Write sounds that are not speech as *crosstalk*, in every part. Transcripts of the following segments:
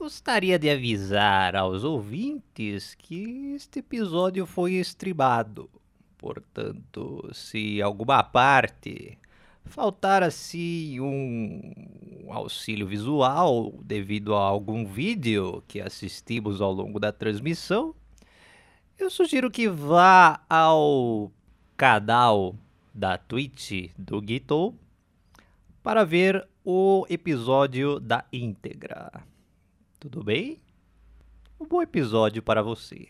Gostaria de avisar aos ouvintes que este episódio foi estribado. Portanto, se alguma parte faltar assim um auxílio visual devido a algum vídeo que assistimos ao longo da transmissão, eu sugiro que vá ao canal da Twitch do Gito para ver o episódio da íntegra. Tudo bem? Um bom episódio para você.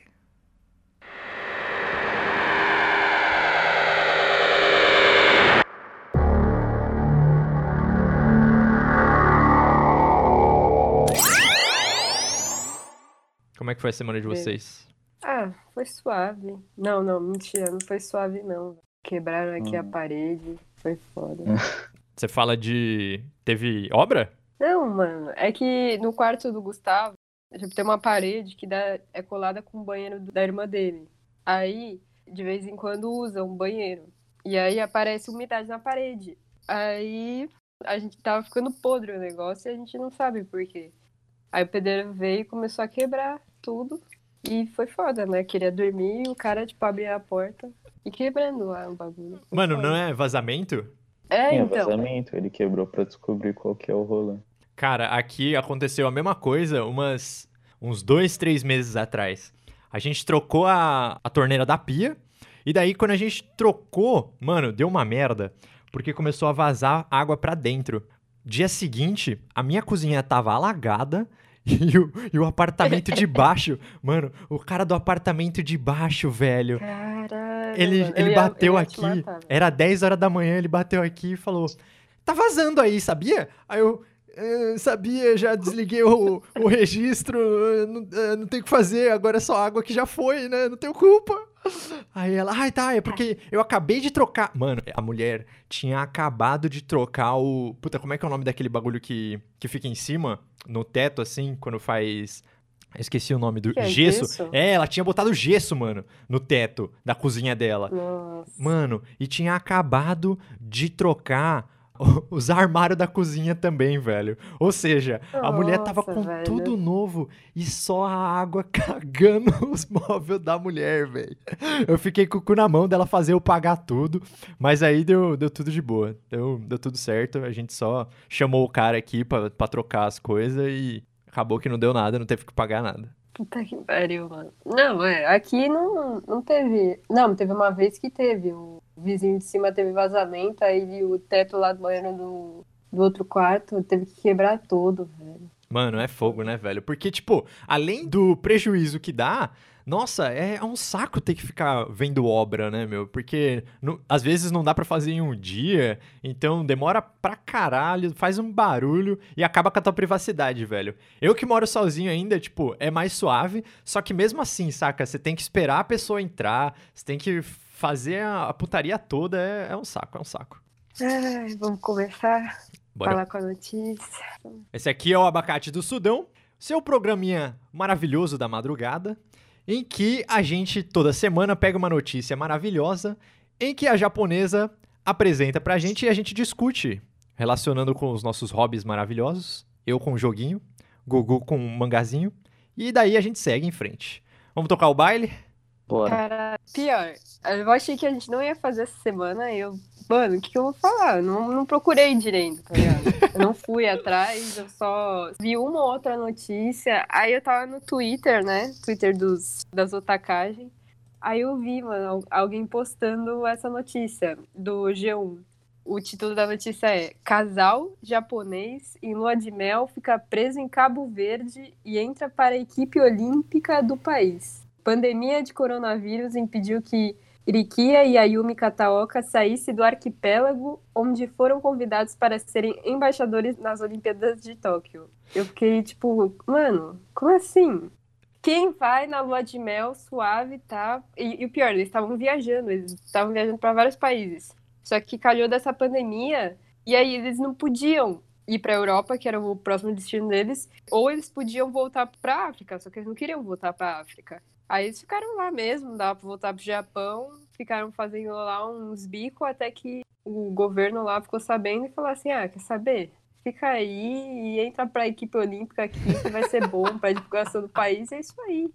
Como é que foi a semana de vocês? Ah, foi suave. Não, não, mentira, não foi suave não. Quebraram aqui a Hum. parede, foi foda. *laughs* Você fala de. Teve obra? Não, mano, é que no quarto do Gustavo tipo, tem uma parede que dá, é colada com o banheiro da irmã dele. Aí, de vez em quando, usa um banheiro. E aí aparece umidade na parede. Aí a gente tava ficando podre o negócio e a gente não sabe por quê. Aí o pedreiro veio e começou a quebrar tudo. E foi foda, né? Queria dormir e o cara, tipo, abria a porta e quebrando lá o bagulho. Mano, não é vazamento? É, Tinha então. vazamento, ele quebrou pra descobrir qual que é o rolê. Cara, aqui aconteceu a mesma coisa umas, uns dois, três meses atrás. A gente trocou a, a torneira da pia, e daí quando a gente trocou, mano, deu uma merda, porque começou a vazar água pra dentro. Dia seguinte, a minha cozinha tava alagada, *laughs* e o, e o apartamento de baixo, mano, o cara do apartamento de baixo, velho, Caralho. ele, mano, ele ia- bateu aqui, matar, era 10 horas da manhã, ele bateu aqui e falou: Tá vazando aí, sabia? Aí eu. "Eh, sabia, já desliguei o, o registro, eh, não, eh, não tem o que fazer, agora é só água que já foi, né? Não tenho culpa. Aí ela, ai tá, é porque eu acabei de trocar. Mano, a mulher tinha acabado de trocar o. Puta, como é que é o nome daquele bagulho que, que fica em cima, no teto, assim, quando faz. Esqueci o nome do. Que é gesso. gesso? É, ela tinha botado gesso, mano, no teto da cozinha dela. Nossa. Mano, e tinha acabado de trocar *laughs* os armários da cozinha também, velho. Ou seja, a mulher tava Nossa, com velho. tudo novo e só a água *laughs* cagando os móveis da mulher, velho. Eu fiquei com o cu na mão dela fazer eu pagar tudo, mas aí deu, deu tudo de boa. Deu, deu tudo certo, a gente só chamou o cara aqui pra, pra trocar as coisas e acabou que não deu nada, não teve que pagar nada. Puta que pariu, mano. Não, é, aqui não, não teve. Não, teve uma vez que teve. O vizinho de cima teve vazamento, aí o teto lá do banheiro do, do outro quarto teve que quebrar todo, velho. Mano, é fogo, né, velho? Porque, tipo, além do prejuízo que dá, nossa, é um saco ter que ficar vendo obra, né, meu? Porque não- às vezes não dá pra fazer em um dia, então demora pra caralho, faz um barulho e acaba com a tua privacidade, velho. Eu que moro sozinho ainda, tipo, é mais suave, só que mesmo assim, saca? Você tem que esperar a pessoa entrar, você tem que fazer a, a putaria toda, é, é um saco, é um saco. Ai, vamos começar Bora. falar com a notícia. Esse aqui é o Abacate do Sudão, seu programinha maravilhoso da madrugada, em que a gente toda semana pega uma notícia maravilhosa, em que a japonesa apresenta pra gente e a gente discute, relacionando com os nossos hobbies maravilhosos, eu com o joguinho, Gugu com o mangazinho, e daí a gente segue em frente. Vamos tocar o baile? Bora. Cara, pior, eu achei que a gente não ia fazer essa semana, eu. Mano, o que, que eu vou falar? Eu Não, não procurei direito, tá ligado? Eu não fui atrás, eu só vi uma ou outra notícia. Aí eu tava no Twitter, né? Twitter dos, das otakagens. Aí eu vi, mano, al- alguém postando essa notícia do G1. O título da notícia é Casal japonês em lua de mel fica preso em Cabo Verde e entra para a equipe olímpica do país. Pandemia de coronavírus impediu que Irikia e Ayumi Kataoka saíssem do arquipélago, onde foram convidados para serem embaixadores nas Olimpíadas de Tóquio. Eu fiquei tipo, mano, como assim? Quem vai na lua de mel suave, tá? E, e o pior, eles estavam viajando, eles estavam viajando para vários países. Só que calhou dessa pandemia e aí eles não podiam ir para a Europa, que era o próximo destino deles, ou eles podiam voltar para África, só que eles não queriam voltar para África. Aí eles ficaram lá mesmo, dava para voltar pro Japão, ficaram fazendo lá uns bicos até que o governo lá ficou sabendo e falou assim: "Ah, quer saber? fica aí e entra pra equipe olímpica aqui, que vai ser bom pra divulgação do país, é isso aí.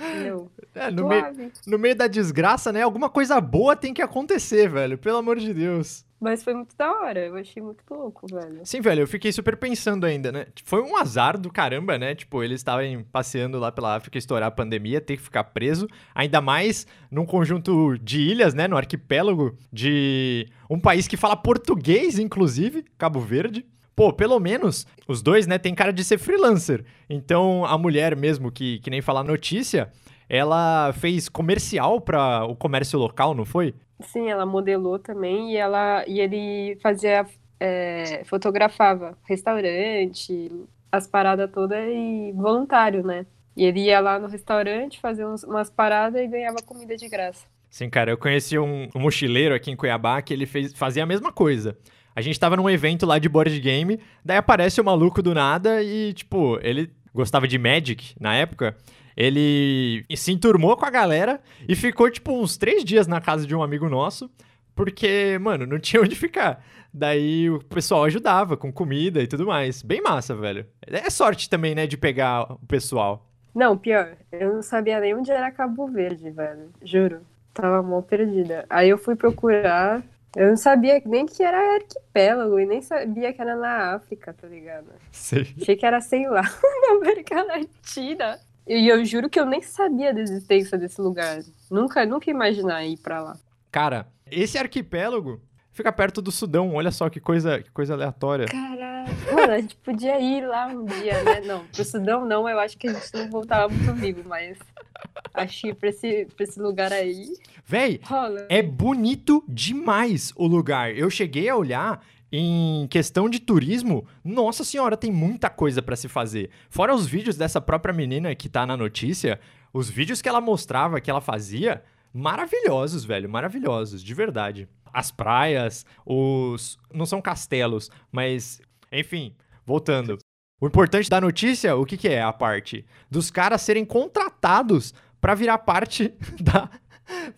Entendeu? É, no, meio, no meio da desgraça, né? Alguma coisa boa tem que acontecer, velho. Pelo amor de Deus. Mas foi muito da hora, eu achei muito louco, velho. Sim, velho, eu fiquei super pensando ainda, né? Foi um azar do caramba, né? Tipo, eles estavam passeando lá pela África, estourar a pandemia, ter que ficar preso. Ainda mais num conjunto de ilhas, né? No arquipélago de um país que fala português, inclusive, Cabo Verde. Pô, pelo menos os dois, né, tem cara de ser freelancer. Então, a mulher mesmo, que, que nem fala notícia, ela fez comercial para o comércio local, não foi? Sim, ela modelou também e ela e ele fazia, é, fotografava restaurante, as paradas todas e voluntário, né? E ele ia lá no restaurante fazer uns- umas paradas e ganhava comida de graça. Sim, cara, eu conheci um, um mochileiro aqui em Cuiabá que ele fez, fazia a mesma coisa. A gente tava num evento lá de board game, daí aparece o maluco do nada e, tipo, ele gostava de Magic na época. Ele se enturmou com a galera e ficou, tipo, uns três dias na casa de um amigo nosso, porque, mano, não *laughs* tinha onde ficar. Daí o pessoal ajudava com comida e tudo mais. Bem massa, velho. É sorte também, né, de pegar o pessoal. Não, pior, eu não sabia nem onde era Cabo Verde, velho. Juro. Tava mó perdida. Aí eu fui procurar. Eu não sabia nem que era arquipélago e nem sabia que era na África, tá ligado? Sei. Achei que era, sei lá, *laughs* na América Latina. E eu juro que eu nem sabia da existência desse lugar. Nunca, nunca ia imaginar ir pra lá. Cara, esse arquipélago fica perto do Sudão. Olha só que coisa, que coisa aleatória. Caralho. Mano, a gente podia ir lá um dia, né? Não, pro Sudão não, eu acho que a gente não voltava muito vivo, mas acho que pra esse, pra esse lugar aí Véi, rola. é bonito demais o lugar. Eu cheguei a olhar em questão de turismo. Nossa senhora, tem muita coisa pra se fazer. Fora os vídeos dessa própria menina que tá na notícia, os vídeos que ela mostrava, que ela fazia, maravilhosos, velho, maravilhosos, de verdade. As praias, os não são castelos, mas enfim, voltando. O importante da notícia, o que, que é a parte? Dos caras serem contratados pra virar parte *laughs* da.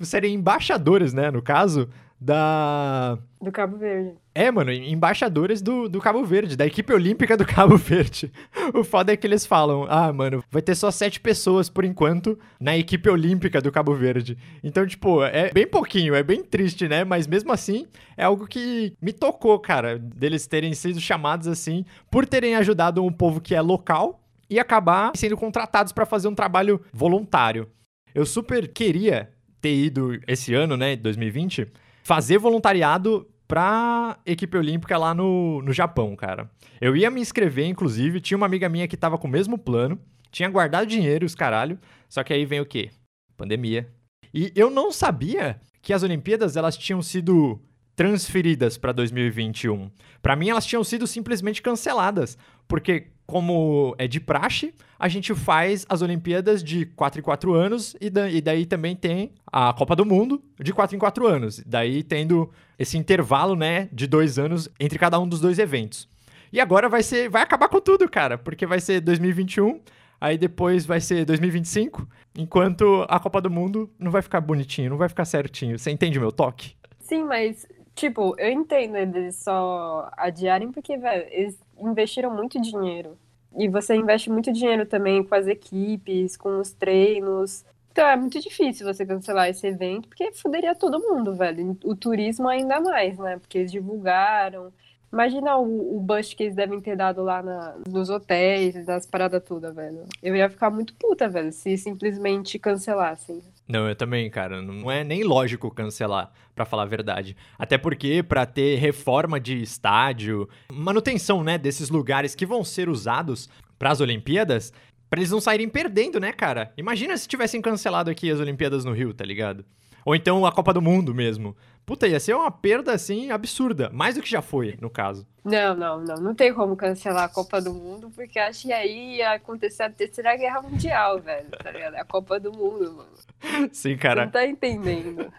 serem embaixadores, né? No caso, da. Do Cabo Verde. É, mano, embaixadores do, do Cabo Verde, da equipe olímpica do Cabo *laughs* Verde. O foda é que eles falam: ah, mano, vai ter só sete pessoas por enquanto na equipe olímpica do Cabo Verde. Então, tipo, é bem pouquinho, é bem triste, né? Mas mesmo assim, é algo que me tocou, cara, deles terem sido chamados assim por terem ajudado um povo que é local e acabar sendo contratados pra fazer um trabalho voluntário. Eu super queria ter ido esse ano, né, 2020, fazer voluntariado pra equipe olímpica lá no, no Japão, cara. Eu ia me inscrever, inclusive, tinha uma amiga minha que tava com o mesmo plano, tinha guardado dinheiro, os caralho, só que aí vem o quê? Pandemia. E eu não sabia que as Olimpíadas elas tinham sido transferidas para 2021. Para mim elas tinham sido simplesmente canceladas, porque como é de praxe, a gente faz as Olimpíadas de 4 em 4 anos e, da- e daí também tem a Copa do Mundo de 4 em 4 anos. Daí tendo esse intervalo, né, de dois anos entre cada um dos dois eventos. E agora vai ser, vai acabar com tudo, cara, porque vai ser 2021, aí depois vai ser 2025, enquanto a Copa do Mundo não vai ficar bonitinho, não vai ficar certinho. Você entende meu toque? Sim, mas, tipo, eu entendo eles só adiarem porque, velho, eles investiram muito dinheiro. E você investe muito dinheiro também com as equipes, com os treinos. Então é muito difícil você cancelar esse evento, porque fuderia todo mundo, velho. O turismo ainda mais, né? Porque eles divulgaram. Imagina o, o bust que eles devem ter dado lá na- nos hotéis, nas paradas todas, velho. Eu ia ficar muito puta, velho, se simplesmente cancelassem. Não, eu também, cara. Não é nem lógico cancelar, pra falar a verdade. Até porque, pra ter reforma de estádio, manutenção, né, desses lugares que vão ser usados pras Olimpíadas, pra eles não saírem perdendo, né, cara? Imagina se tivessem cancelado aqui as Olimpíadas no Rio, tá ligado? Ou então a Copa do Mundo mesmo. Puta, ia ser uma perda, assim, absurda. Mais do que já foi, no caso. Não, não, não. Não tem como cancelar a Copa do Mundo, porque acho que aí ia acontecer a Terceira Guerra Mundial, velho. Tá ligado? É a Copa do Mundo, mano. Sim, cara. não tá entendendo.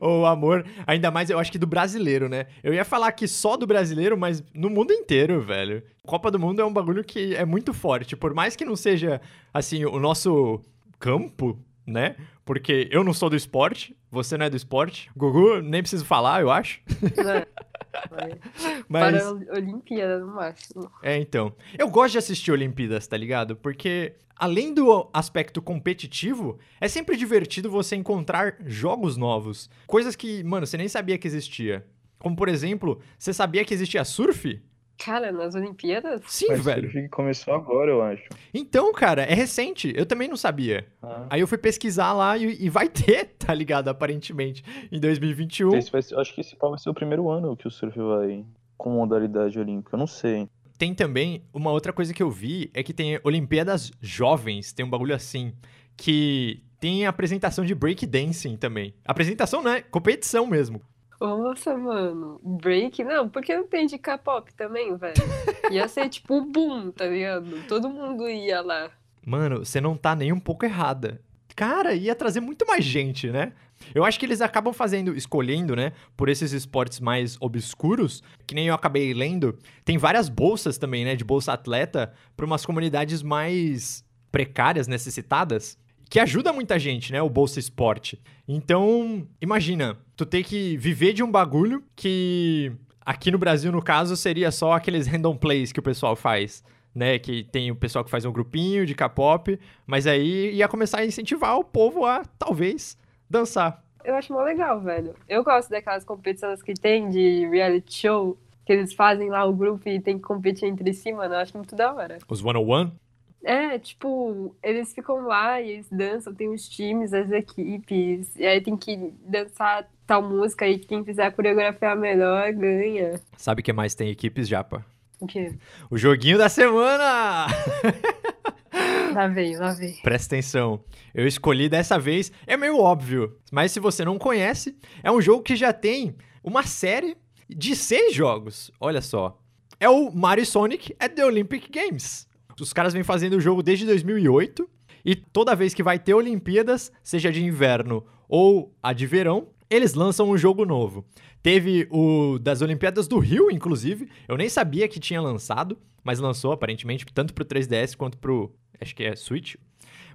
O amor, ainda mais eu acho que do brasileiro, né? Eu ia falar que só do brasileiro, mas no mundo inteiro, velho. Copa do Mundo é um bagulho que é muito forte. Por mais que não seja, assim, o nosso campo, né? Porque eu não sou do esporte, você não é do esporte. Gugu, nem preciso falar, eu acho. Vai. *laughs* Mas, Para a Olimpíada, no máximo. é, então. Eu gosto de assistir Olimpíadas, tá ligado? Porque, além do aspecto competitivo, é sempre divertido você encontrar jogos novos. Coisas que, mano, você nem sabia que existia. Como, por exemplo, você sabia que existia surf? Cara, nas Olimpíadas? Sim, Mas velho. começou agora, eu acho. Então, cara, é recente. Eu também não sabia. Ah, Aí eu fui pesquisar lá e, e vai ter, *laughs* tá ligado? Aparentemente, em 2021. esse vai ser- acho que esse pau vai ser o primeiro ano que o surf vai com modalidade olímpica. Eu não sei. Tem também uma outra coisa que eu vi é que tem Olimpíadas Jovens, tem um bagulho assim, que tem apresentação de breakdancing também. Apresentação, né? Competição mesmo. Nossa, mano. Break? Não, porque não tem de K-pop também, velho. Ia ser tipo o boom, tá ligado? Todo mundo ia lá. Mano, você não tá nem um pouco errada. Cara, ia trazer muito mais gente, né? Eu acho que eles acabam fazendo, escolhendo, né, por esses esportes mais obscuros, que nem eu acabei lendo, tem várias bolsas também, né, de bolsa atleta para umas comunidades mais precárias, necessitadas, que ajuda muita gente, né, o bolsa esporte. Então, imagina, tu ter que viver de um bagulho que aqui no Brasil, no caso, seria só aqueles random plays que o pessoal faz né? Que tem o pessoal que faz um grupinho de K-pop, mas aí ia começar a incentivar o povo a, talvez, dançar. Eu acho mó legal, velho. Eu gosto daquelas competições que tem de reality show, que eles fazem lá o grupo e tem que competir entre si, mano. Eu acho muito da hora. Os one-on-one. É, tipo, eles ficam lá e eles dançam, tem os times, as equipes, e aí tem que dançar tal música e quem fizer a coreografia melhor ganha. Sabe o que mais tem equipes, Japa? O quê? O joguinho da semana! Lá veio, lá veio. Presta atenção. Eu escolhi dessa vez, é meio óbvio, mas se você não conhece, é um jogo que já tem uma série de seis jogos. Olha só. É o Mario Sonic at the Olympic Games. Os caras vêm fazendo o jogo desde 2008 e toda vez que vai ter Olimpíadas, seja de inverno ou a de verão, eles lançam um jogo novo. Teve o das Olimpíadas do Rio, inclusive. Eu nem sabia que tinha lançado, mas lançou aparentemente tanto pro 3DS quanto pro acho que é Switch.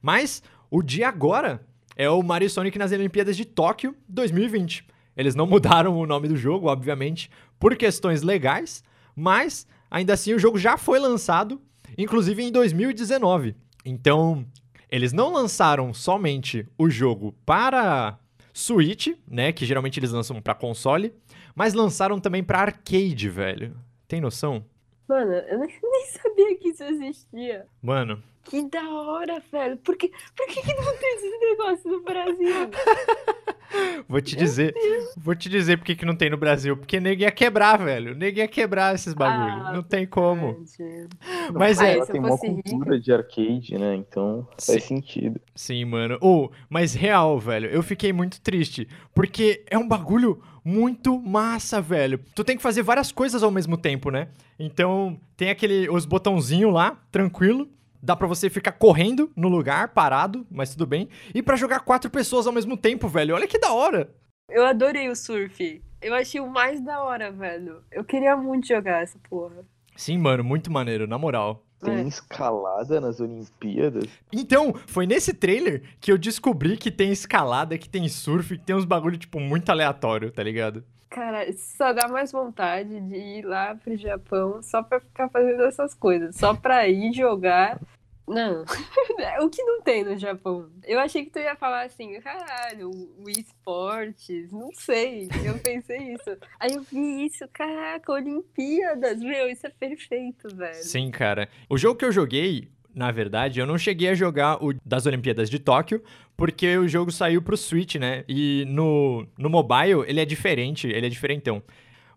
Mas o de agora é o Mario Sonic nas Olimpíadas de Tóquio 2020. Eles não *laughs* mudaram o nome do jogo, obviamente, por questões legais, mas ainda assim o jogo já foi lançado, inclusive em 2019. Então, eles não lançaram somente o jogo para Switch, né, que geralmente eles lançam para console, mas lançaram também para arcade, velho. Tem noção? Mano, eu *laughs* nem, sabia que isso existia. Mano, Que da hora, velho. Por que, por que, que não tem esse negócio no Brasil? *laughs* Vou te dizer, vou te dizer por que que não tem no Brasil. Porque nego ia quebrar, velho. Nego ia quebrar esses bagulho. Ah, não tem como. Gente. Mas é. Ela tem uma cultura de arcade, né? Então faz Sim. sentido. Sim, mano. Ou, mas real, velho, eu fiquei muito triste. Porque é um bagulho muito massa, velho. Tu tem que fazer várias coisas ao mesmo tempo, né? Então, tem aquele, os botãozinhos lá, tranquilo. Dá pra você ficar correndo no lugar, parado, mas tudo bem. E pra jogar quatro pessoas ao mesmo tempo, velho. Olha que da hora. Eu adorei o surf. Eu achei o mais da hora, velho. Eu queria muito jogar essa porra. Sim, mano, muito maneiro, na moral. Tem É. escalada nas Olimpíadas. Então, foi nesse trailer que eu descobri que tem escalada, que tem surf, que tem uns bagulho, tipo, muito aleatório, tá ligado? Cara, só dá mais vontade de ir lá pro Japão só pra ficar fazendo essas coisas. Só pra ir jogar. Não. *laughs* o que não tem no Japão? Eu achei que tu ia falar assim, caralho, o esportes, não sei. Eu pensei isso. Aí eu vi isso, caraca, Olimpíadas, meu, isso é perfeito, velho. Sim, cara. O jogo que eu joguei, na verdade, eu não cheguei a jogar o das Olimpíadas de Tóquio, porque o jogo saiu pro Switch, né? E no, no mobile ele é diferente, ele é diferentão.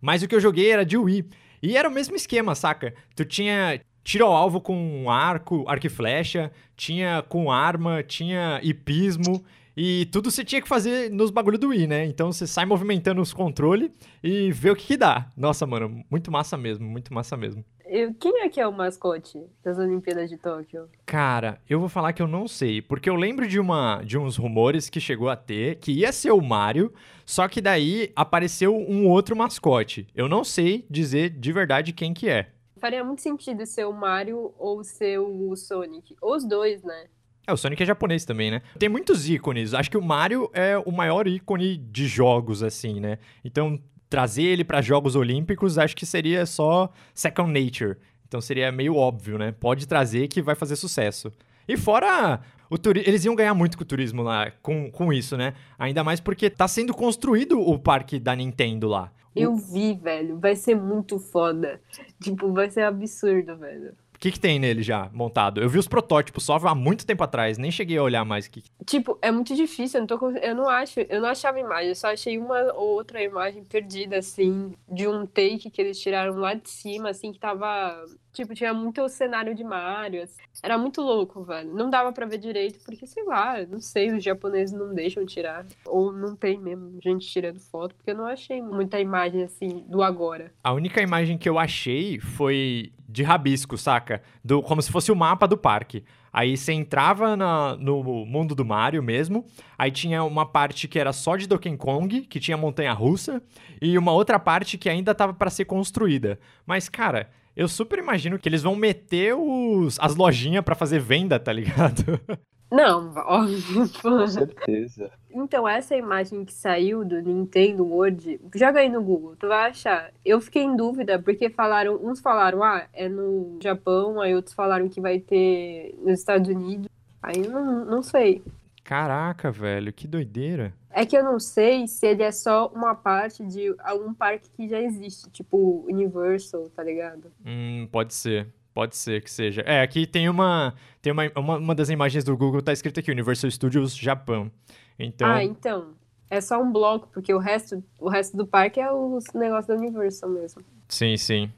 Mas o que eu joguei era de Wii. E era o mesmo esquema, saca? Tu tinha tiro ao alvo com arco, arco e flecha, tinha com arma, tinha hipismo. E tudo você tinha que fazer nos bagulho do Wii, né? Então você sai movimentando os controles e vê o que, que dá. Nossa, mano, muito massa mesmo, muito massa mesmo. Eu- quem é que é o mascote das Olimpíadas de Tóquio? Cara, eu vou falar que eu não sei, porque eu lembro de uma de uns rumores que chegou a ter que ia ser o Mario, só que daí apareceu um outro mascote. Eu não sei dizer de verdade quem que é. Faria muito sentido ser o Mario ou ser o Sonic. Ou os dois, né? É, o Sonic é japonês também, né? Tem muitos ícones. Acho que o Mario é o maior ícone de jogos, assim, né? Então trazer ele para Jogos Olímpicos, acho que seria só second nature. Então seria meio óbvio, né? Pode trazer que vai fazer sucesso. E fora o turi eles iam ganhar muito com o turismo lá, com, com isso, né? Ainda mais porque tá sendo construído o parque da Nintendo lá. Eu vi, velho. Vai ser muito foda. Tipo, vai ser absurdo, velho. O que, que tem nele já montado? Eu vi os protótipos só há muito tempo atrás, nem cheguei a olhar mais o que. Tipo, é muito difícil, eu não, tô, eu não acho, eu não achava imagem, eu só achei uma ou outra imagem perdida, assim, de um take que eles tiraram lá de cima, assim, que tava. Tipo, tinha muito cenário de Mario. assim. Era muito louco, velho. Não dava pra ver direito, porque, sei lá, não sei, os japoneses não deixam tirar. Ou não tem mesmo gente tirando foto, porque eu não achei muita imagem, assim, do agora. A única imagem que eu achei foi de rabisco, saca? Do, como se fosse o mapa do parque. Aí você entrava na- no mundo do Mario mesmo. Aí tinha uma parte que era só de Donkey Kong, que tinha montanha russa, e uma outra parte que ainda tava pra ser construída. Mas, cara, eu super imagino que eles vão meter os, as lojinhas pra fazer venda, tá ligado? *laughs* Não, óbvio. *laughs* Com certeza. Então, essa imagem que saiu do Nintendo World, joga aí no Google, tu vai achar. Eu fiquei em dúvida, porque falaram, uns falaram, ah, é no Japão, aí outros falaram que vai ter nos Estados Unidos. Aí não, não sei. Caraca, velho, que doideira. É que eu não sei se ele é só uma parte de algum parque que já existe, tipo Universal, tá ligado? Hum, pode ser. Pode ser que seja. É, aqui tem uma. Tem uma, uma, uma das imagens do Google, tá escrito aqui, Universal Studios Japão. Então. Ah, então. É só um bloco, porque o resto, o resto do parque é os negócios da Universal mesmo. Sim, sim.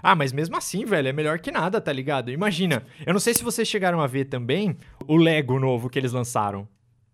Ah, mas mesmo assim, velho, é melhor que nada, tá ligado? Imagina, eu não sei se vocês chegaram a ver também o Lego novo que eles lançaram.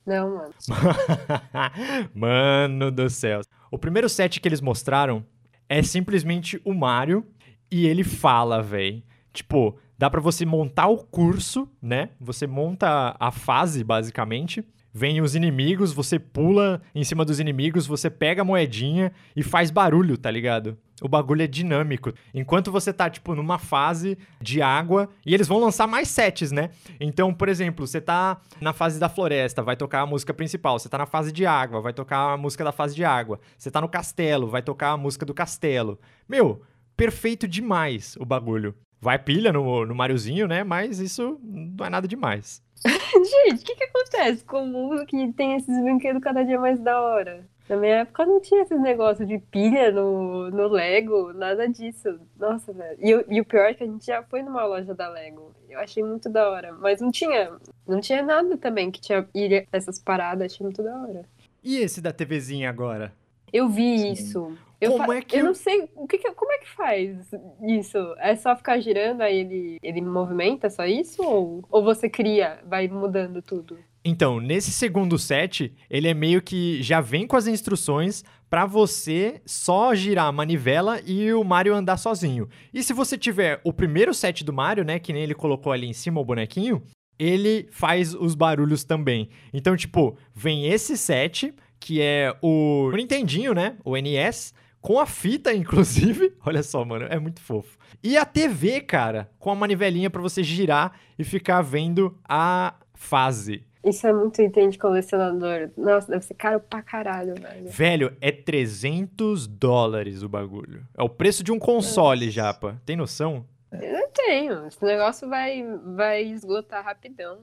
Não, mano. *laughs* Mano do céu. O primeiro set que eles mostraram é simplesmente o Mario e ele fala, velho. Tipo, dá pra você montar o curso, né? Você monta a fase, basicamente. Vem os inimigos, você pula em cima dos inimigos, você pega a moedinha e faz barulho, tá ligado? O bagulho é dinâmico. Enquanto você tá, tipo, numa fase de água, e eles vão lançar mais sets, né? Então, por exemplo, você tá na fase da floresta, vai tocar a música principal. Você tá na fase de água, vai tocar a música da fase de água. Você tá no castelo, vai tocar a música do castelo. Meu, perfeito demais o bagulho. Vai pilha no, no Mariozinho, né? Mas isso não é nada demais. *laughs* Gente, o que que acontece com o mundo que tem esses brinquedos cada dia mais da hora? Na minha época não tinha esses negócios de pilha no, no Lego, nada disso. Nossa, velho. E, o- e o pior é que a gente já foi numa loja da Lego. Eu achei muito da hora. Mas não tinha, não tinha nada também que tinha pilha, essas paradas. Achei muito da hora. E esse da TVzinha agora? Eu vi Sim. isso. Eu, Como é que eu não sei o que que- como é que faz isso? É só ficar girando aí ele ele movimenta só isso ou, ou você cria, vai mudando tudo? Então, nesse segundo set, ele é meio que já vem com as instruções pra você só girar a manivela e o Mario andar sozinho. E se você tiver o primeiro set do Mario, né, que nem ele colocou ali em cima o bonequinho, ele faz os barulhos também. Então, tipo, vem esse set, que é o, o Nintendinho, né, o NES, com a fita, *laughs* inclusive. Olha só, mano, é muito fofo. E a TV, cara, com a manivelinha pra você girar e ficar vendo a fase. Isso é muito item de colecionador. Nossa, deve ser caro pra caralho, velho. Velho, é 300 dólares o bagulho. É o preço de um console, Nossa. japa. Tem noção? Eu tenho. Esse negócio vai, vai esgotar rapidão.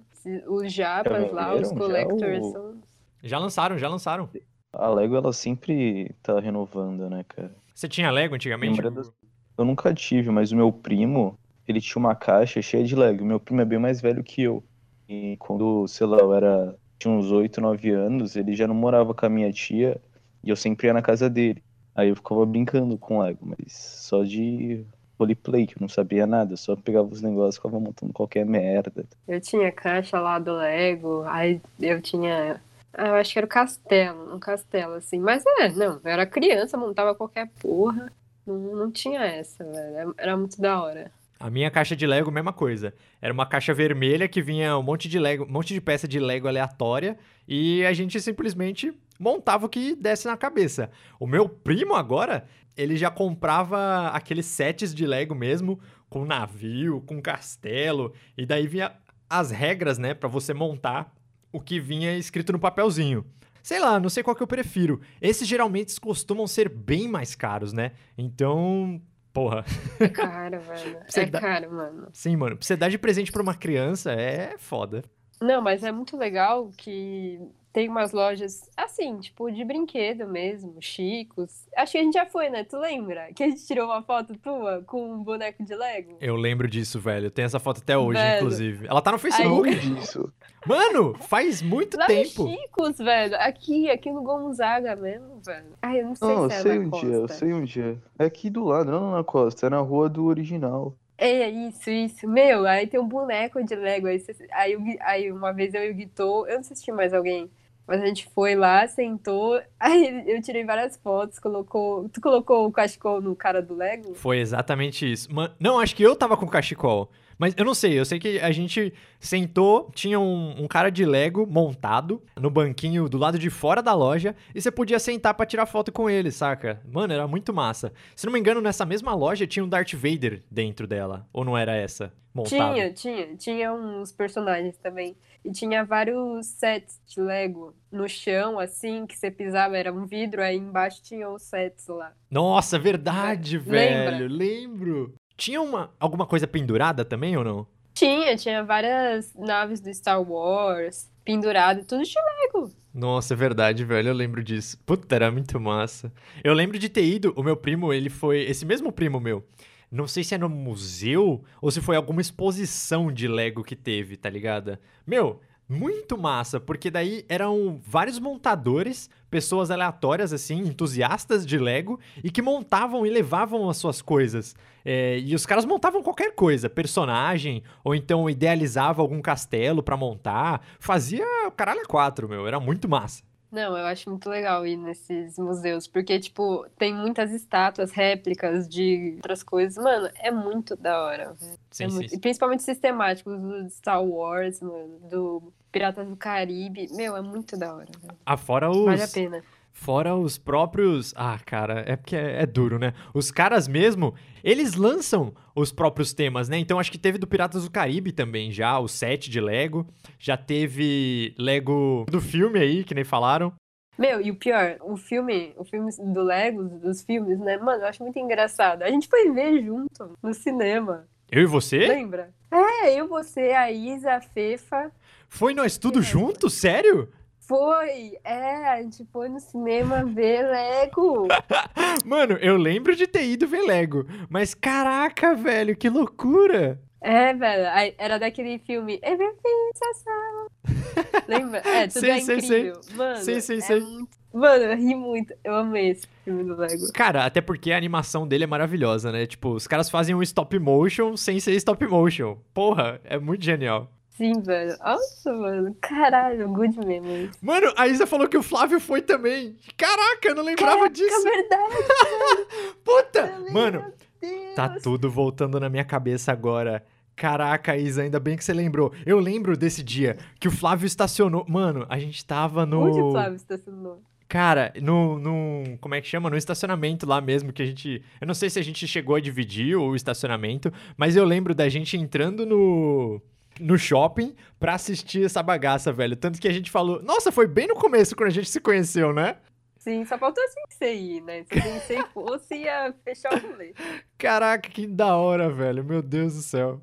Os japas lá, os collectors o- são. Já lançaram, já lançaram. A Lego, ela sempre tá renovando, né, cara? Você tinha Lego antigamente? Das- Eu nunca tive, mas o meu primo, ele tinha uma caixa cheia de Lego. Meu primo é bem mais velho que eu. E quando, sei lá, eu era... tinha uns 8, 9 anos, ele já não morava com a minha tia e eu sempre ia na casa dele. Aí eu ficava brincando com Lego, mas só de roleplay, que eu não sabia nada. Eu só pegava os negócios e ficava montando qualquer merda. Eu tinha caixa lá do Lego, aí eu tinha. Ah, Eu acho que era o castelo, um castelo, assim. Mas é, não, eu era criança, montava qualquer porra. Não, não tinha essa, velho. Era muito da hora. A minha caixa de Lego, mesma coisa. Era uma caixa vermelha que vinha um monte de Lego, um monte de peça de Lego aleatória e a gente simplesmente montava o que desse na cabeça. O meu primo agora, ele já comprava aqueles sets de Lego mesmo, com navio, com castelo, e daí vinha as regras, né, Pra você montar o que vinha escrito no papelzinho. Sei lá, não sei qual que eu prefiro. Esses geralmente costumam ser bem mais caros, né? Então, porra. É caro, *laughs* velho. Você É dá- caro, mano. Sim, mano, pra você dar de presente pra uma criança é foda. Não, mas é muito legal que tem umas lojas assim, tipo, de brinquedo mesmo, chicos. Acho que a gente já foi, né? Tu lembra? Que a gente tirou uma foto tua com um boneco de Lego? Eu lembro disso, velho. Tem essa foto até hoje, Velho. inclusive. Ela tá no Aí- Facebook. disso. Mano, faz muito Lá tempo. no Chicos, velho. Aqui, aqui no Gonzaga mesmo, velho. Ai, eu não sei Não, eu se é sei na um Costa. dia, eu sei um dia. É aqui do lado, não na costa, é na rua do original. É isso, isso. Meu, aí tem um boneco de Lego. Aí, aí, aí uma vez eu e o Guitou, eu não sei se tinha mais alguém, mas a gente foi lá, sentou, *laughs* aí eu tirei várias fotos, colocou. Tu colocou o cachecol no cara do Lego? Foi exatamente isso. Man- Não, acho que eu tava com cachecol. Mas eu não sei, eu sei que a gente sentou, tinha um, um cara de Lego montado no banquinho do lado de fora da loja e você podia sentar pra tirar foto com ele, saca? Mano, era muito massa. Se não me engano, nessa mesma loja tinha um Darth Vader dentro dela. Ou não era essa? Montado. Tinha, tinha. Tinha uns personagens também. E tinha vários sets de Lego no chão, assim, que você pisava, era um vidro, aí embaixo tinha os sets lá. Nossa, verdade, Lembra? velho. Lembro. Tinha uma, alguma coisa pendurada também ou não? Tinha, tinha várias naves do Star Wars pendurado, tudo de Lego. Nossa, é verdade, velho. Eu lembro disso. Puta, era muito massa. Eu lembro de ter ido. O meu primo, ele foi. Esse mesmo primo meu. Não sei se é no museu ou se foi alguma exposição de Lego que teve, tá ligado? Meu, muito massa, porque daí eram vários montadores, pessoas aleatórias, assim, entusiastas de Lego, e que montavam e levavam as suas coisas. É, e os caras montavam qualquer coisa, personagem, ou então idealizava algum castelo pra montar. Fazia o caralho a quatro, meu. Era muito massa. Não, eu acho muito legal ir nesses museus, porque, tipo, tem muitas estátuas, réplicas de outras coisas. Mano, é muito da hora. Sim, É sim, muito- sim. E principalmente sistemáticos do Star Wars, mano, do Piratas do Caribe. Meu, é muito da hora. Ah, fora os. Vale a pena. Fora os próprios. Ah, cara, é porque é, é duro, né? Os caras mesmo, eles lançam os próprios temas, né? Então acho que teve do Piratas do Caribe também já, o set de Lego. Já teve Lego do filme aí, que nem falaram. Meu, e o pior, o filme, o filme do Lego, dos filmes, né? Mano, eu acho muito engraçado. A gente foi ver junto no cinema, Eu e você? lembra? É, eu, você, a Isa, a Fefa. Foi nós tudo É. junto? Sério? Foi, é, a gente foi no cinema ver Lego. *laughs* Mano, eu lembro de ter ido ver Lego. Mas caraca, velho, que loucura! É, velho, era daquele filme Everything's Awesome. Lembra? É, tudo Sei, é sei, sei. incrível. Mano, Sei, sei, é sei. muito- Mano, eu ri muito. Eu amei esse filme do Lego. Cara, até porque a animação dele é maravilhosa, né? Tipo, os caras fazem um stop motion sem ser stop motion. Porra, é muito genial. Sim, velho. Nossa, mano. Caralho, good memories. Mano, a Isa falou que o Flávio foi também. Caraca, eu não lembrava Caraca, disso. verdade, *laughs* Puta! meu Mano, Deus. tá tudo voltando na minha cabeça agora. Caraca, Isa, ainda bem que você lembrou. Eu lembro desse dia que o Flávio estacionou. Mano, a gente tava no. Onde o Flávio estacionou? Cara, no, no. Como é que chama? No estacionamento lá mesmo, que a gente. Eu não sei se a gente chegou a dividir o estacionamento, mas eu lembro da gente entrando no. No shopping pra assistir essa bagaça, velho. Tanto que a gente falou. Nossa, foi bem no começo quando a gente se conheceu, né? Sim, só faltou assim você ir, né? Se você fosse, ia fechar o rolê. *laughs* Caraca, que da hora, velho. Meu Deus do céu.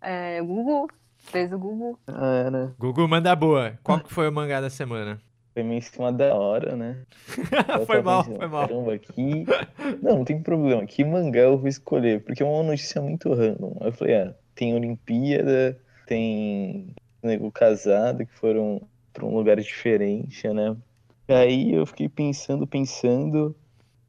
É, Google, fez o Google. Ah, né? Gugu, manda boa. Qual que foi o mangá da semana? Foi meio em cima da hora, né? *laughs* Foi mal, pensando, foi mal. Caramba, que. Não, não tem problema. Que mangá eu vou escolher? Porque é uma notícia muito random. Eu falei, ah, tem Olimpíada, tem nego casado que foram pra um lugar diferente, né? Aí eu fiquei pensando, pensando,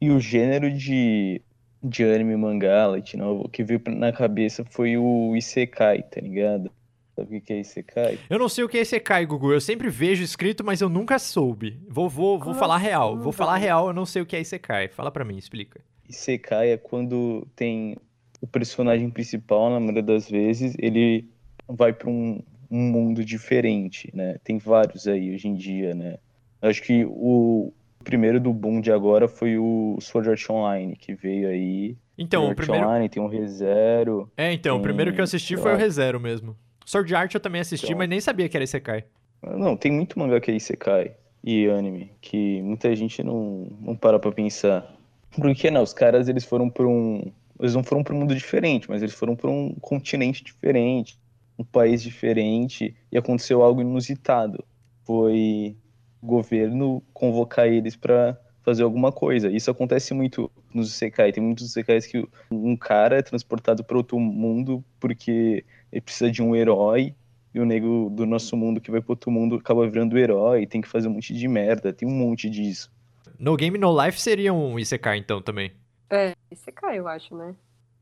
e o gênero de, de anime mangá, light novel, que veio na cabeça foi o Isekai, tá ligado? Sabe o que é Isekai? Eu não sei o que é esse Kai, Gugu. Eu sempre vejo escrito, mas eu nunca soube. Vou, vou, vou Como falar real. Vou falar velho? real, eu não sei o que é Isekai. Fala pra mim, explica. Isekai é quando tem o personagem principal, na maioria das vezes, ele vai para um, um mundo diferente, né? Tem vários aí hoje em dia, né? Eu acho que o primeiro do boom de agora foi o Sword Art Online, que veio aí. Então, o Sword Art primeiro. Online tem um ReZero. É, então, o primeiro que eu Tem, assisti foi o. ReZero mesmo. Sword Art eu também assisti, Então. mas nem sabia que era Isekai. Não, tem muito mangá que é Isekai e anime, que muita gente não, não para pra pensar. Porque, não, os caras, eles foram pra um... Eles não foram pra um mundo diferente, mas eles foram pra um continente diferente, um país diferente, e aconteceu algo inusitado. Foi o governo convocar eles pra fazer alguma coisa. Isso acontece muito nos Isekai. Tem muitos Isekais que um cara é transportado para outro mundo porque ele precisa de um herói e o nego do nosso mundo que vai pro outro mundo acaba virando herói, tem que fazer um monte de merda, tem um monte disso. No Game No Life seria um Isekai então também. É, Isekai, eu acho, né?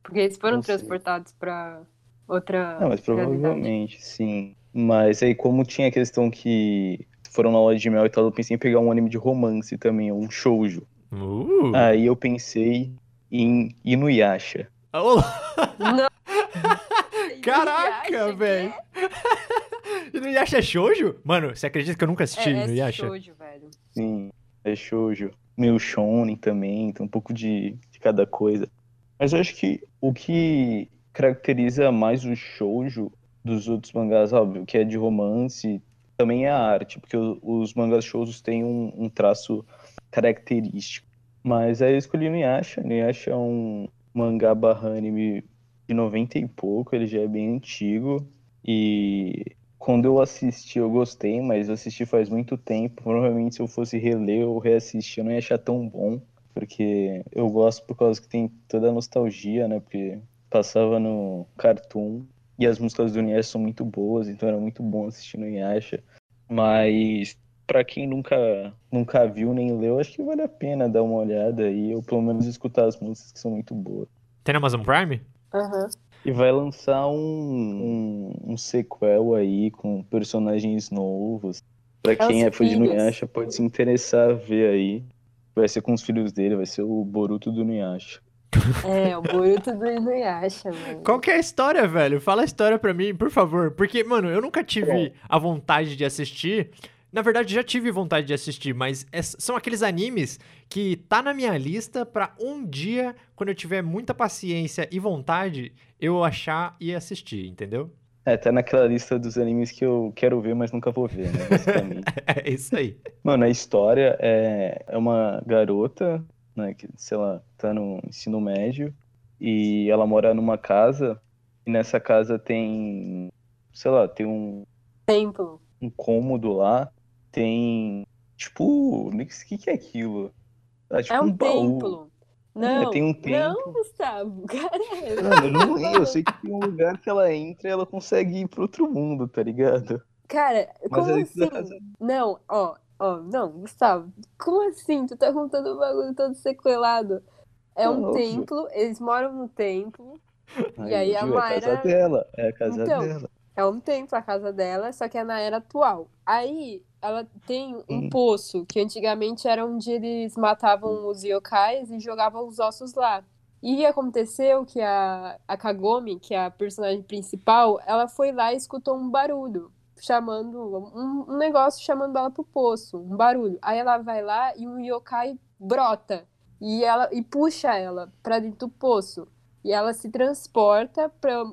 Porque eles foram transportados pra outra. Não, mas realidade. provavelmente, sim. Mas aí, como tinha a questão que foram na lua de mel e tal, eu pensei em pegar um anime de romance também, um shoujo. Uh! Aí eu pensei em Inuyasha. Olá! Não! *laughs* Caraca, Inuyasha, velho! *laughs* Inuyasha é shoujo? Mano, você acredita que eu nunca assisti É, é Inuyasha? shoujo, velho. Sim, é shoujo. Meio shonen também, tem um pouco de, de cada coisa. Mas eu acho que o que caracteriza mais o shoujo dos outros mangás, óbvio, que é de romance, também é a arte, porque os mangás shoujos têm um, um traço característico. Mas aí eu escolhi Inuyasha. Inuyasha é um mangá barra anime de 90 e pouco, ele já é bem antigo. E quando eu assisti, eu gostei, mas assisti faz muito tempo. Provavelmente se eu fosse reler ou reassistir, eu não ia achar tão bom. Porque eu gosto por causa que tem toda a nostalgia, né? Porque passava no Cartoon e as músicas do Inuyasha são muito boas, então era muito bom assistir no Inuyasha. Mas pra quem nunca, nunca viu nem leu, acho que vale a pena dar uma olhada aí, ou pelo menos escutar as músicas que são muito boas. Tem na Amazon Prime? Aham. E vai lançar um, um, um sequel aí com personagens novos. Pra É quem os é fã de. Nuyasha, pode se interessar a ver aí. Vai ser com os filhos dele, vai ser o Boruto do Nuyasha. *laughs* É, o Boruto do Inuyasha, mano. Qual que é a história, velho? Fala a história pra mim, por favor. Porque, mano, eu nunca tive a vontade de assistir. Na verdade, já tive vontade de assistir, mas é- são aqueles animes que tá na minha lista pra um dia, quando eu tiver muita paciência e vontade, eu achar e assistir, entendeu? É, tá naquela lista dos animes que eu quero ver, mas nunca vou ver, né? *laughs* É isso aí. Mano, a história é, é uma garota, né, que, sei lá, tá no ensino médio, e ela mora numa casa, e nessa casa tem, sei lá, tem um, Templo. um cômodo lá, tem, tipo, o que, que é aquilo? É tipo É um baú. templo. Não, tem um não, templo. Gustavo. *laughs* Caralho. Mano, eu não lembro, eu sei que tem um lugar que ela entra e ela consegue ir pro outro mundo, tá ligado? Cara, Mas como é assim? casa- Não, ó, ó, não, Gustavo, como assim? Tu tá contando o bagulho todo sequelado. É um Óbvio. templo, eles moram no templo, Aí, aí a viu? É a casa Mayra- dela, é a casa Então, dela. é um templo a casa dela, só que é na era atual. Aí ela tem um Hum. poço, que antigamente era onde eles matavam os yokais e jogavam os ossos lá. E aconteceu que a, a Kagome, que é a personagem principal, ela foi lá e escutou um barulho, chamando, um, um negócio chamando ela pro poço, um barulho. Aí ela vai lá e um yokai brota e ela e puxa ela pra dentro do poço. E ela se transporta pra,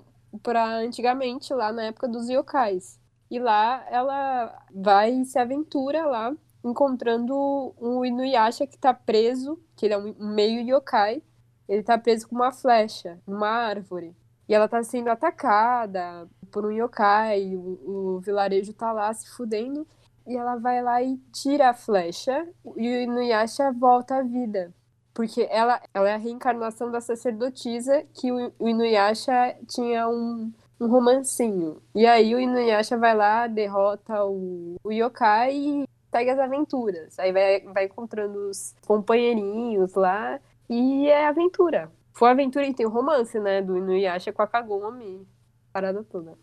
pra antigamente, lá na época dos yokais. E lá ela vai e se aventura lá, encontrando um Inuyasha que tá preso, que ele é um meio yokai. Ele tá preso com uma flecha numa árvore. E ela tá sendo atacada por um yokai, o, o vilarejo tá lá se fudendo. E ela vai lá e tira a flecha e o Inuyasha volta à vida. Porque ela, ela é a reencarnação da sacerdotisa que o, o Inuyasha tinha um, um romancinho. E aí o Inuyasha vai lá, derrota o, o yokai e segue as aventuras. Aí vai, vai encontrando os companheirinhos lá e é aventura. Foi aventura e tem o romance, né? Do Inuyasha com a Kagome. Parada toda.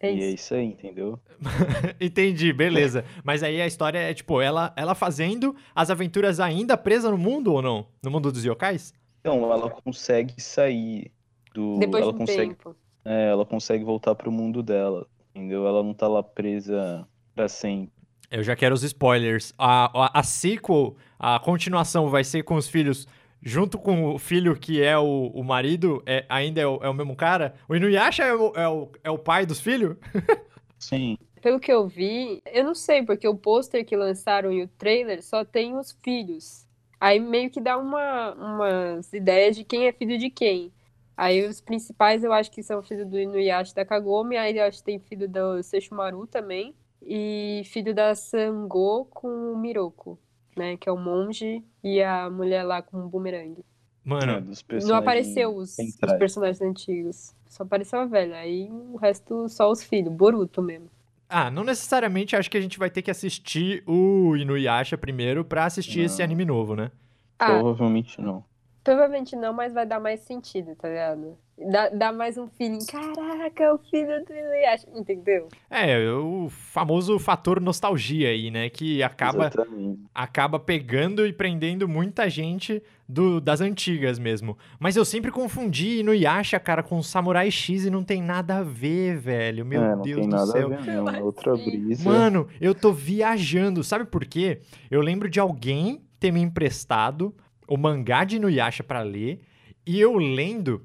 É E é isso. isso aí, entendeu? *laughs* Entendi, beleza. Mas aí a história é, tipo, ela, ela fazendo as aventuras ainda presa no mundo ou não? No mundo dos yokais? Então, ela consegue sair do. Depois ela de um consegue, tempo. é, ela consegue voltar pro mundo dela, entendeu? Ela não tá lá presa pra sempre. Eu já quero os spoilers. A, a, a sequel, a continuação vai ser com os filhos junto com o filho que é o, o marido, é, ainda é o, é o mesmo cara? O Inuyasha é o, é o, é o pai dos filhos? *laughs* Sim. Pelo que eu vi, eu não sei, porque o pôster que lançaram e o trailer só tem os filhos. Aí meio que dá uma, umas ideias de quem é filho de quem. Aí os principais eu acho que são filho do Inuyasha da Kagome, aí eu acho que tem filho do Sesshomaru também, e filho da Sango com o Miroko, né, que é o monge e a mulher lá com o bumerangue. Mano, É, dos Não apareceu os, os personagens antigos, só apareceu a velha, aí o resto só os filhos, Boruto mesmo. ah, não necessariamente acho que a gente vai ter que assistir o Inuyasha primeiro pra assistir esse Não. anime novo, né? Ah, Provavelmente não. provavelmente não, mas vai dar mais sentido, tá ligado? Dá, dá mais um feeling, caraca, o filho do Inuyasha, entendeu? É, o famoso fator nostalgia aí, né? Que acaba, Exatamente. acaba pegando e prendendo muita gente do, das antigas mesmo. Mas eu sempre confundi Inuyasha, cara, com Samurai X e não tem nada a ver, velho. Meu é, não Deus tem do nada céu. a ver, não. É outra brisa. Mano, eu tô viajando. Sabe por quê? Eu lembro de alguém ter me emprestado o mangá de Inuyasha pra ler. E eu lendo.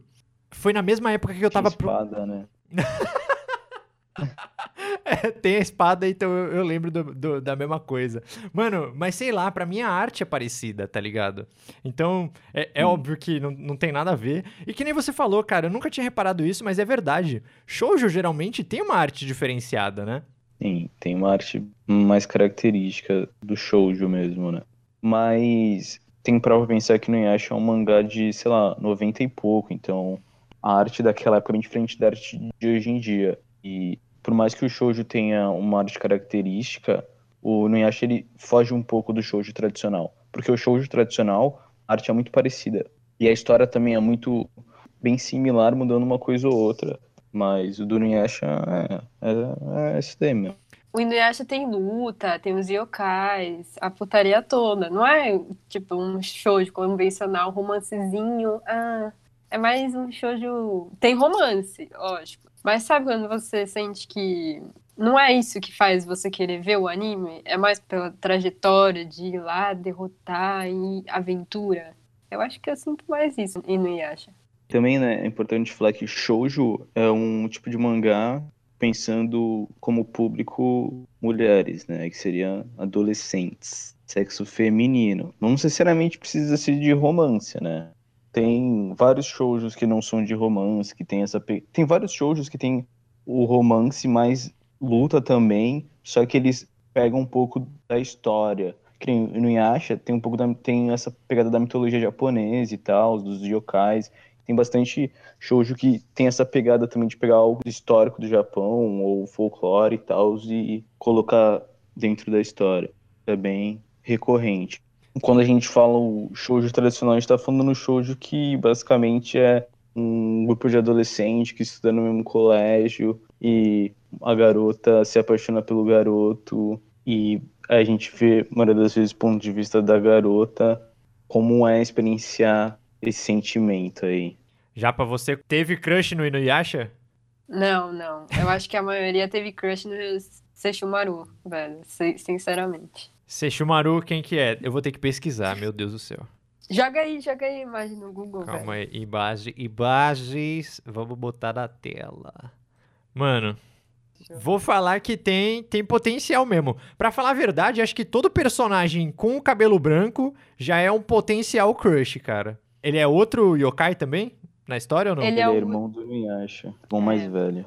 Foi na mesma época que eu tava. pro- espada, né? *laughs* É, tem a espada, então eu, eu lembro do- do- da mesma coisa. Mano, mas sei lá, pra mim a arte é parecida, tá ligado? Então, é, é Hum. óbvio que não, não tem nada a ver. E que nem você falou, cara, eu nunca tinha reparado isso, mas é verdade. Shoujo geralmente tem uma arte diferenciada, né? Sim, tem uma arte mais característica do shoujo mesmo, né? Mas tem pra pensar que no Yasha é um mangá de, sei lá, 90 e pouco, então a arte daquela época é bem diferente da arte de hoje em dia. E por mais que o shoujo tenha uma arte característica, o Nuyasha ele foge um pouco do shoujo tradicional, porque o shoujo tradicional, a arte é muito parecida. E a história também é muito bem similar, mudando uma coisa ou outra. Mas o do Nuyasha é, é, é esse daí mesmo. O Inuyasha tem luta, tem os yokais, a putaria toda. Não é tipo um shoujo convencional, romancezinho. Ah, é mais um shoujo. Tem romance, lógico. Mas sabe quando você sente que não é isso que faz você querer ver o anime? É mais pela trajetória de ir lá, derrotar e aventura. Eu acho que eu sinto mais isso em Inuyasha. Também, né, é importante falar que shoujo é um tipo de mangá pensando como público mulheres, né, que seriam adolescentes, sexo feminino. Não necessariamente precisa ser de romance, né? Tem vários shoujos que não são de romance, que tem essa tem vários shoujos que tem o romance mais luta também, só que eles pegam um pouco da história. Que no Inuyasha tem um pouco da, tem essa pegada da mitologia japonesa e tal, dos yokais. Tem bastante shoujo que tem essa pegada também de pegar algo histórico do Japão ou folclore e tal e colocar dentro da história. É bem recorrente. Quando a gente fala o shoujo tradicional, a gente tá falando no shoujo que basicamente é um grupo de adolescente que estuda no mesmo colégio e a garota se apaixona pelo garoto e a gente vê, a maioria das vezes, o ponto de vista da garota, como é experienciar esse sentimento aí. Já pra você, teve crush no Inuyasha? Não, não. Eu acho que a maioria teve crush no Sesshomaru, velho. sin- Sinceramente. Sesshomaru, quem que é? Eu vou ter que pesquisar, meu Deus do céu. Joga aí, joga aí a imagem no Google, Calma velho. aí, imagem, imagens, vamos botar na tela. Mano, vou falar que tem, tem potencial mesmo. Pra falar a verdade, acho que todo personagem com o cabelo branco já é um potencial crush, cara. Ele é outro yokai também? Na história ou não? Ele Ele é é, o- irmão do Inuyasha, irmão mais É. velho.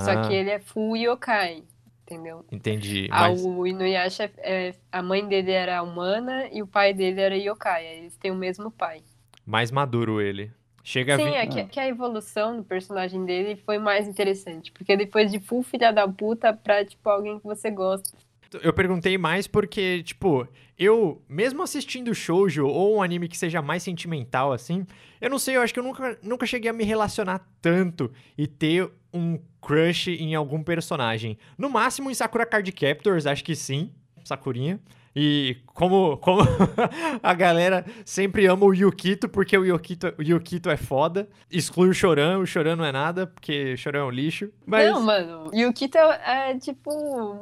Só Ah, que ele é full yokai, entendeu? entendi. Ah, Mas, o Inuyasha, é, a mãe dele era humana e o pai dele era yokai. Eles têm o mesmo pai. mais maduro ele. Chega a Sim, vir... é que, que a evolução do personagem dele foi mais interessante. Porque depois de full filha da puta pra, tipo, alguém que você gosta. Eu perguntei mais porque, tipo, eu, mesmo assistindo shoujo ou um anime que seja mais sentimental, assim, eu não sei, eu acho que eu nunca, nunca cheguei a me relacionar tanto e ter um crush em algum personagem. No máximo em Sakura Card Captors, acho que sim, Sakurinha. E como, como *laughs* a galera sempre ama o Yukito, porque o Yukito, o Yukito é foda. Exclui o Choran, o Choran não é nada, porque o Choran é um lixo. Mas... Não, mano, o Yukito é, é, tipo,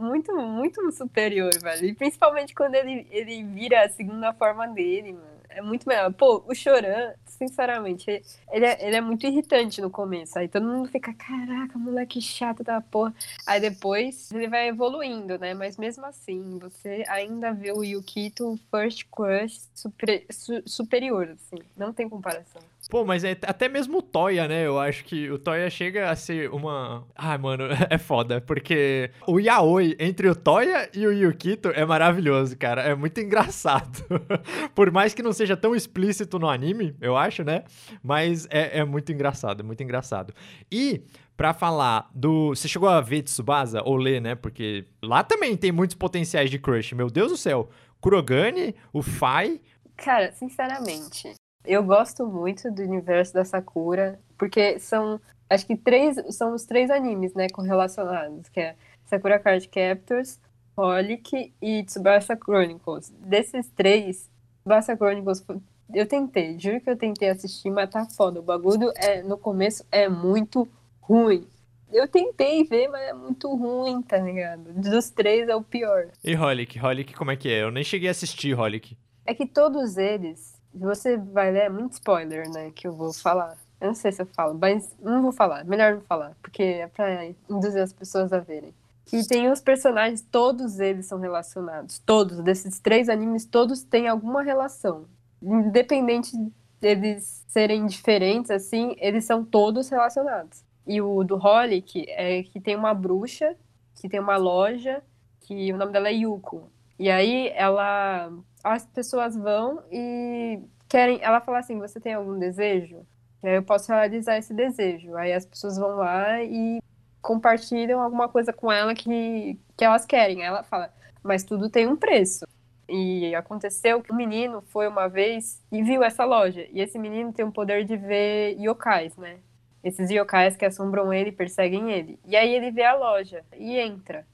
muito, muito superior, velho. E principalmente quando ele, ele vira a segunda forma dele, mano. É muito melhor. Pô, o Choran, sinceramente, ele é, ele é muito irritante no começo. Aí todo mundo fica, caraca, moleque chato da porra. Aí depois ele vai evoluindo, né? Mas mesmo assim, você ainda vê o Yukito First Crush super, su, superior, assim. Não tem comparação. Pô, mas é até mesmo o Toya, né? Eu acho que o Toya chega a ser uma. Ai, mano, *laughs* é foda. Porque o yaoi entre o Toya e o Yukito é maravilhoso, cara. É muito engraçado. *laughs* Por mais que não seja tão explícito no anime, eu acho, né? Mas é, é muito engraçado, é muito engraçado. E. Pra falar do. Você chegou a ver Tsubasa ou ler, né? Porque lá também tem muitos potenciais de crush. Meu Deus do céu. Kurogane, o Fai. Cara, sinceramente, eu gosto muito do universo da Sakura, porque são, acho que três, são os três animes, né, correlacionados, que é Sakura Card Captors, Holic e Tsubasa Chronicles. Desses três, Tsubasa Chronicles, eu tentei, juro que eu tentei assistir, mas tá foda. O bagulho é, no começo é muito ruim. Eu tentei ver, mas é muito ruim, tá ligado? Dos três é o pior. E Holic? Holic como é que é? Eu nem cheguei a assistir Holic. É que todos eles você vai ler, é muito spoiler, né, que eu vou falar. Eu não sei se eu falo, mas não vou falar, melhor não falar, porque é pra induzir as pessoas a verem. E tem os personagens, todos eles são relacionados. Todos, desses três animes, todos têm alguma relação. Independente deles serem diferentes, assim, eles são todos relacionados. E o do Holic é que tem uma bruxa, que tem uma loja, que o nome dela é Yuko. E aí ela as pessoas vão e querem. Ela fala assim: você tem algum desejo? E aí eu posso realizar esse desejo. Aí as pessoas vão lá e compartilham alguma coisa com ela que, que elas querem. Aí ela fala: mas tudo tem um preço. E aconteceu que um menino foi uma vez e viu essa loja. E esse menino tem o poder de ver yokais, né? Esses yokais que assombram ele, perseguem ele. E aí ele vê a loja e entra.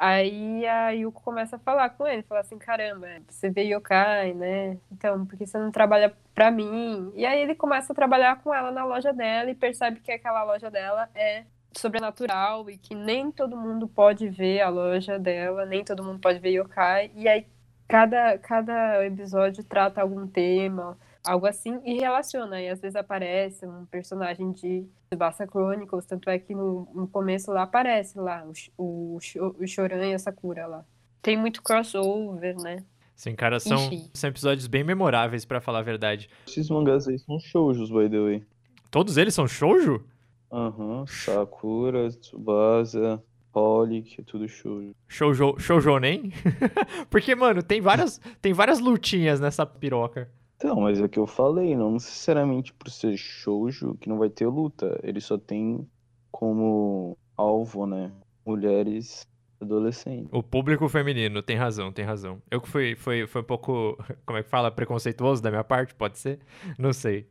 Aí a Yuko começa a falar com ele, fala assim, caramba, você vê yokai, né? Então, por que você não trabalha pra mim? E aí ele começa a trabalhar com ela na loja dela e percebe que aquela loja dela é sobrenatural e que nem todo mundo pode ver a loja dela, nem todo mundo pode ver yokai. E aí cada, cada episódio trata algum tema, algo assim, e relaciona. E às vezes aparece um personagem de Tsubasa Chronicles, tanto é que no, no começo lá aparece lá o, o, o Choran e a Sakura lá. Tem muito crossover, né? Sim, cara, são, são episódios bem memoráveis, para falar a verdade. Esses mangás aí são shoujos, by the way. Todos eles são shoujo? Aham, uhum, Sakura, Tsubasa, Holic, é tudo shoujo. Shoujo, shoujo nem? *laughs* Porque, mano, tem várias, tem várias lutinhas nessa piroca. Então, mas é o que eu falei, não necessariamente por ser shoujo que não vai ter luta. Ele só tem como alvo, né, mulheres adolescentes. O público feminino, tem razão, tem razão. Eu que fui, fui, foi um pouco, *laughs* como é que fala, preconceituoso da minha parte, pode ser? Não sei.